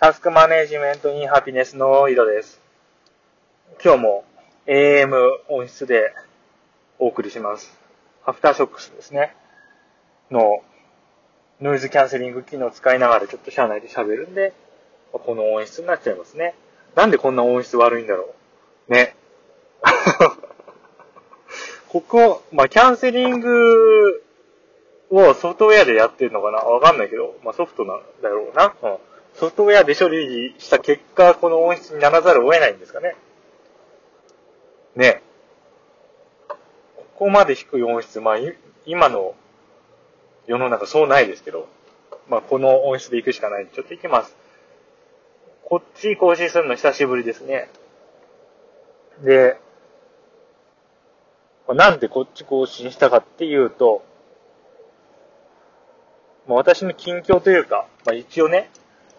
タスクマネジメントインハピネスの井戸です。今日も AM 音質でお送りします。アフターショックスですね。のノイズキャンセリング機能を使いながらちょっと車内で喋るんで、この音質になっちゃいますね。なんでこんな音質悪いんだろう。ね。ここ、まあ、キャンセリングをソフトウェアでやってるのかな？わかんないけど、まあ、ソフトなんだろうな。うんソフトウェアで処理した結果、この音質にならざるを得ないんですかね。ねここまで低い音質、まあ、今の世の中そうないですけど、まあ、この音質で行くしかないんで、ちょっと行きます。こっち更新するの久しぶりですね。で、なんでこっち更新したかっていうと、まあ、私の近況というか、まあ、一応ね、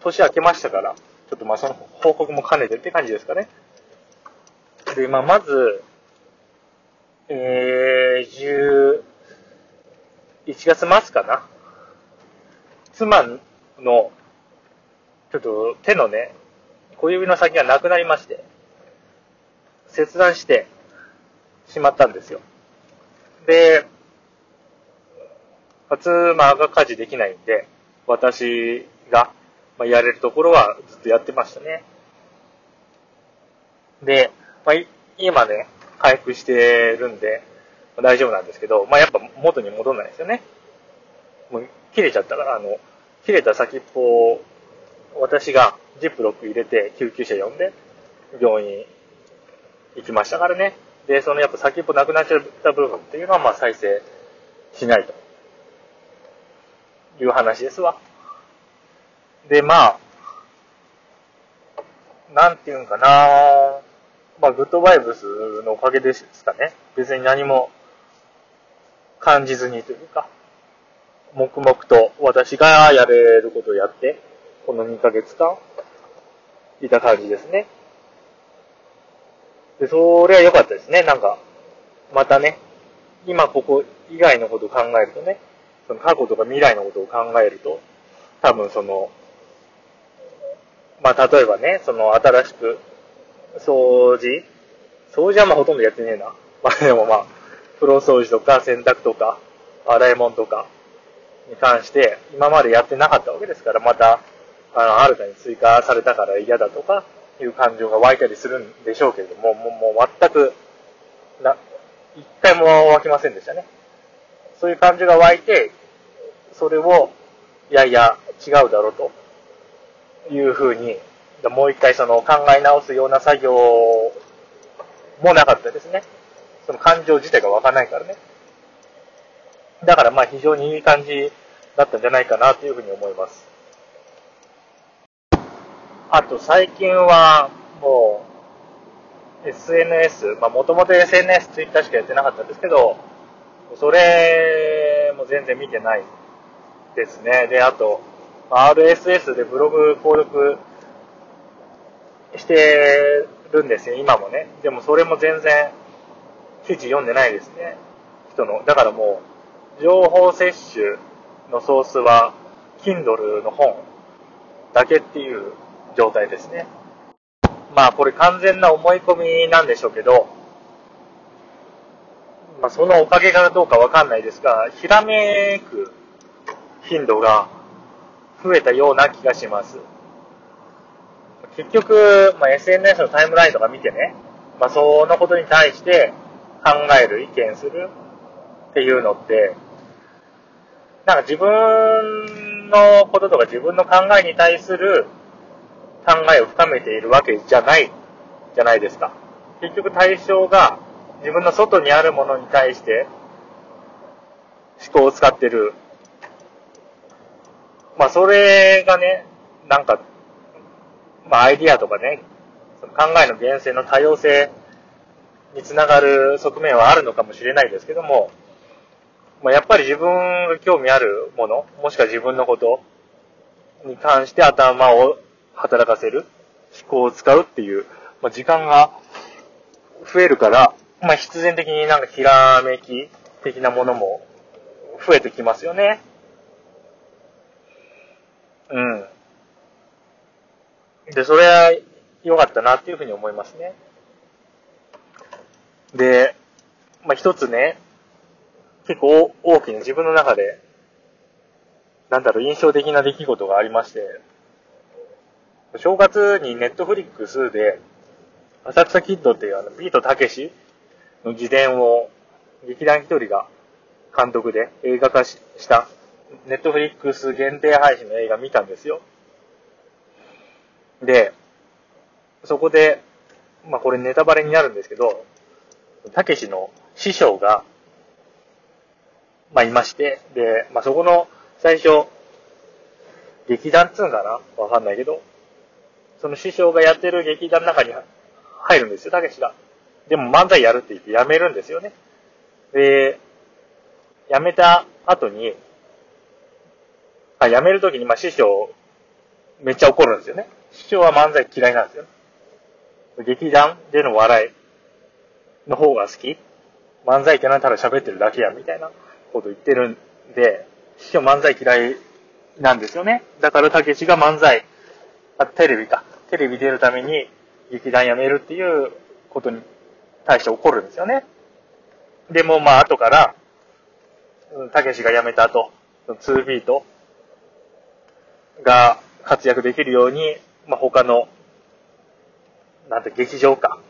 年明けましたから、ちょっとまあその報告も兼ねてって感じですかね。で、まあまず、えー、11月末かな。妻の、ちょっと手のね、小指の先がなくなりまして、切断してしまったんですよ。で、妻が家事できないんで、私がまあ、やれるところはずっとやってましたね。で、まあ、今ね、回復してるんで、まあ、大丈夫なんですけど、まあ、やっぱ元に戻んないですよね。もう切れちゃったから、あの、切れた先っぽを私がジップロック入れて救急車呼んで病院行きましたからね。で、そのやっぱ先っぽなくなっちゃった部分っていうのはまあ再生しないという話ですわ。で、まあ、なんていうんかなまあ、グッドバイブスのおかげですかね。別に何も感じずにというか、黙々と私がやれることをやって、この2ヶ月間、いた感じですね。で、それは良かったですね。なんか、またね、今ここ以外のことを考えるとね、その過去とか未来のことを考えると、多分その、まあ、例えばね、その、新しく、掃除？掃除はまあほとんどやってねえな。まあでもまあ、風呂掃除とか洗濯とか、洗い物とかに関して、今までやってなかったわけですから、また、あの、新たに追加されたから嫌だとか、いう感情が湧いたりするんでしょうけれども、もう、もう全く、な、一回も湧きませんでしたね。そういう感情が湧いて、それを、いやいや、違うだろうと。いうふうに、もう一回その考え直すような作業もなかったですね。その感情自体が湧かないからね。だからまあ非常にいい感じだったんじゃないかなというふうに思います。あと最近はもう SNS、まあもともと SNS、ツイッターしかやってなかったんですけど、それも全然見てないですね。で、あと、RSS でブログ購読してるんですよ、今もね。でもそれも全然記事読んでないですね。人の。だからもう、情報摂取のソースは、Kindle の本だけっていう状態ですね。まあこれ完全な思い込みなんでしょうけど、まあそのおかげかどうかわかんないですが、ひらめく頻度が増えたような気がします。結局、まあ、SNS のタイムラインとか見てね、まあ、そのことに対して考える、意見するっていうのって、なんか自分のこととか自分の考えに対する考えを深めているわけじゃないじゃないですか。結局対象が自分の外にあるものに対して思考を使ってるまあ、それがね、なんか、まあ、アイディアとかね、その考えの源泉の多様性につながる側面はあるのかもしれないですけども、まあ、やっぱり自分が興味あるもの、もしくは自分のことに関して頭を働かせる、思考を使うっていう、まあ、時間が増えるから、まあ、必然的になんかひらめき的なものも増えてきますよね。うん。で、それは良かったなっていうふうに思いますね。で、まあ、一つね、結構大きな自分の中で、なんだろう、印象的な出来事がありまして、正月にネットフリックスで、浅草キッドっていうあの、ビートたけしの自伝を、劇団一人が監督で映画化した、ネットフリックス限定配信の映画見たんですよ。で、そこで、まあこれネタバレになるんですけど、たけしの師匠が、まあいまして、で、まあそこの最初、劇団っつうんかな？わかんないけど、その師匠がやってる劇団の中に入るんですよ、たけしが。でも漫才やるって言って辞めるんですよね。で、辞めた後に、あ、辞めるときに、まあ師匠、めっちゃ怒るんですよね。師匠は漫才嫌いなんですよ。劇団での笑いの方が好き漫才ってのはただ喋ってるだけや、みたいなこと言ってるんで、師匠漫才嫌いなんですよね。だからたけしが漫才、あ、テレビか。テレビ出るために劇団辞めるっていうことに対して怒るんですよね。でもまあ後から、たけしが辞めた後、2ビートが活躍できるように、まあ、他の、なんて劇場か。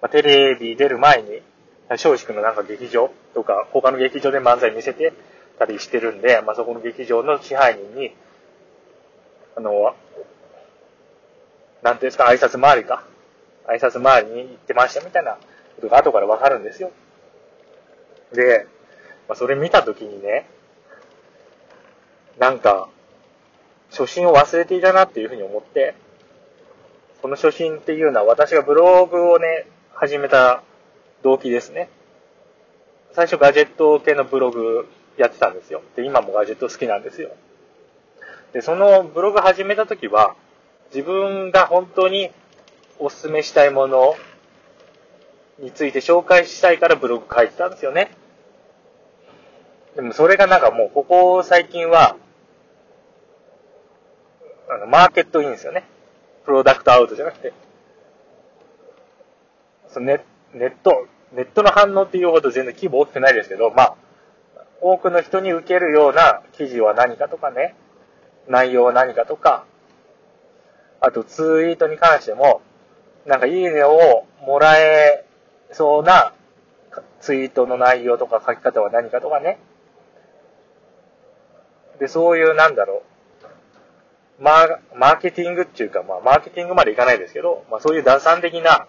まあ、テレビ出る前に、松竹のなんか劇場とか、他の劇場で漫才見せてたりしてるんで、まあ、そこの劇場の支配人に、あの、なんていうんですか、挨拶回りか。挨拶回りに行ってましたみたいなことが後からわかるんですよ。で、まあ、それ見たときにね、なんか、初心を忘れていたなっていうふうに思って、この初心っていうのは私がブログをね、始めた動機ですね。最初ガジェット系のブログやってたんですよ。で、今もガジェット好きなんですよ。で、そのブログ始めた時は、自分が本当にお勧めしたいものについて紹介したいからブログ書いてたんですよね。でもそれがなんかもうここ最近は、あの、マーケットいいんですよね。プロダクトアウトじゃなくて。そのネネット、ネットの反応っていうほど全然規模大きくないですけど、まあ、多くの人に受けるような記事は何かとかね、内容は何かとか、あとツイートに関しても、なんかいいねをもらえそうなツイートの内容とか書き方は何かとかね。で、そういうなんだろう。マーマーケティングっていうか、まあ、マーケティングまでいかないですけど、まあ、そういう打算的な、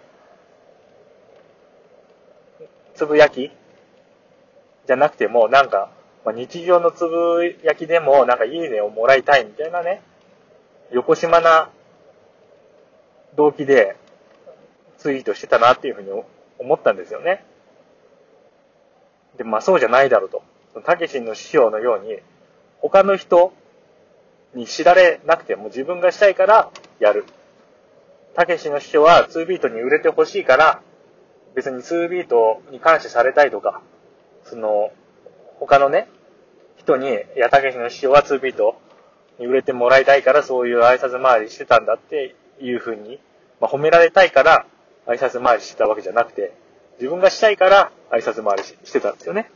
つぶやきじゃなくても、なんか、まあ、日常のつぶやきでも、なんかいいねをもらいたいみたいなね、横島な動機でツイートしてたなっていうふうに思ったんですよね。で、まあそうじゃないだろうと。たけしの師匠のように、他の人に知られなくても自分がしたいからやる。たけしの師匠は2ビートに売れてほしいから、別に2ビートに感謝されたいとか、その、他のね、人に、いや、たけしの師匠は2ビートに売れてもらいたいからそういう挨拶回りしてたんだっていうふうに、まあ、褒められたいから挨拶回りしてたわけじゃなくて、自分がしたいから挨拶回りしてたんですよね。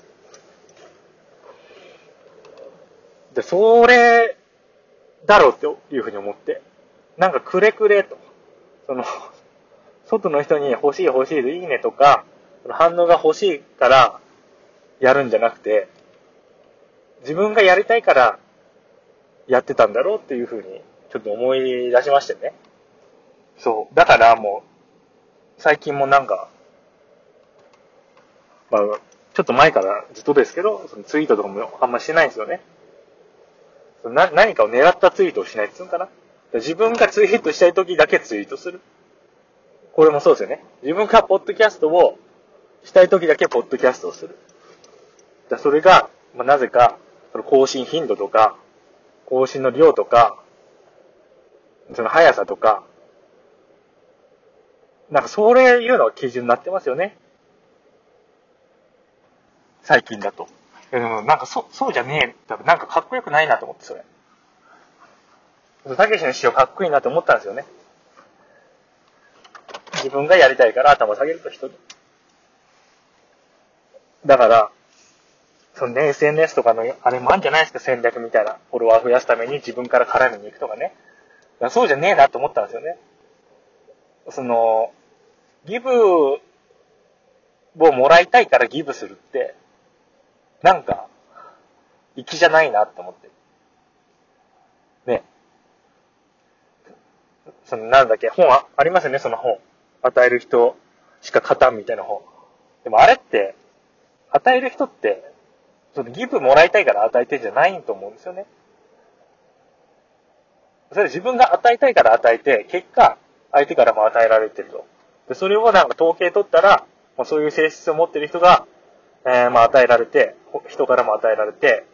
で、それだろうっていうふうに思って、なんかくれくれと、その、外の人に欲しい欲しいでいいねとか、反応が欲しいからやるんじゃなくて、自分がやりたいからやってたんだろうっていうふうにちょっと思い出しましてね。そう。だからもう、最近もなんか、まあ、ちょっと前からずっとですけど、そのツイートとかもあんましてないんですよね。な、何かを狙ったツイートをしないっていうのかな？自分がツイートしたい時だけツイートする。これもそうですよね。自分がポッドキャストをしたい時だけポッドキャストをする。だそれが、まあ、なぜか、その更新頻度とか、更新の量とか、その速さとか、なんかそれいうのが基準になってますよね。最近だと。うん、なんかそ、そうじゃねえ。なんかかっこよくないなと思って、それ。たけしの師匠かっこいいなと思ったんですよね。自分がやりたいから頭下げると人に。だから、そのね、SNS とかの、あれもあるんじゃないですか、戦略みたいな。フォロワー増やすために自分から絡みに行くとかね。そうじゃねえなと思ったんですよね。その、ギブをもらいたいからギブするって、なんか、粋じゃないなって思って。ね。その、なんだっけ、本あありますよね、その本。与える人しか勝たんみたいな本。でもあれって、与える人って、そのギブもらいたいから与えてんじゃないと思うんですよね。それ自分が与えたいから与えて、結果、相手からも与えられてると。で、それをなんか統計取ったら、まあ、そういう性質を持ってる人が、えー、まあ与えられて、人からも与えられて、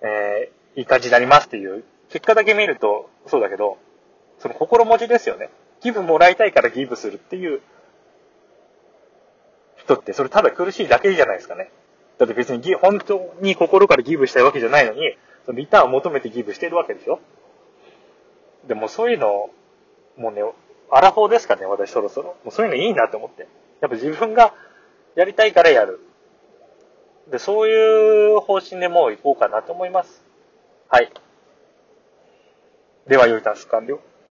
えー、いい感じになりますっていう、結果だけ見るとそうだけど、その心持ちですよね。ギブもらいたいからギブするっていう人って、それただ苦しいだけじゃないですかね。だって別に、本当に心からギブしたいわけじゃないのに、そのリターンを求めてギブしてるわけでしょでもそういうの、もうね、アラフォーですかね、私そろそろ。もうそういうのいいなと思って。やっぱ自分がやりたいからやる。で、そういう方針でもう行こうかなと思います。はい。では、良いタス完了。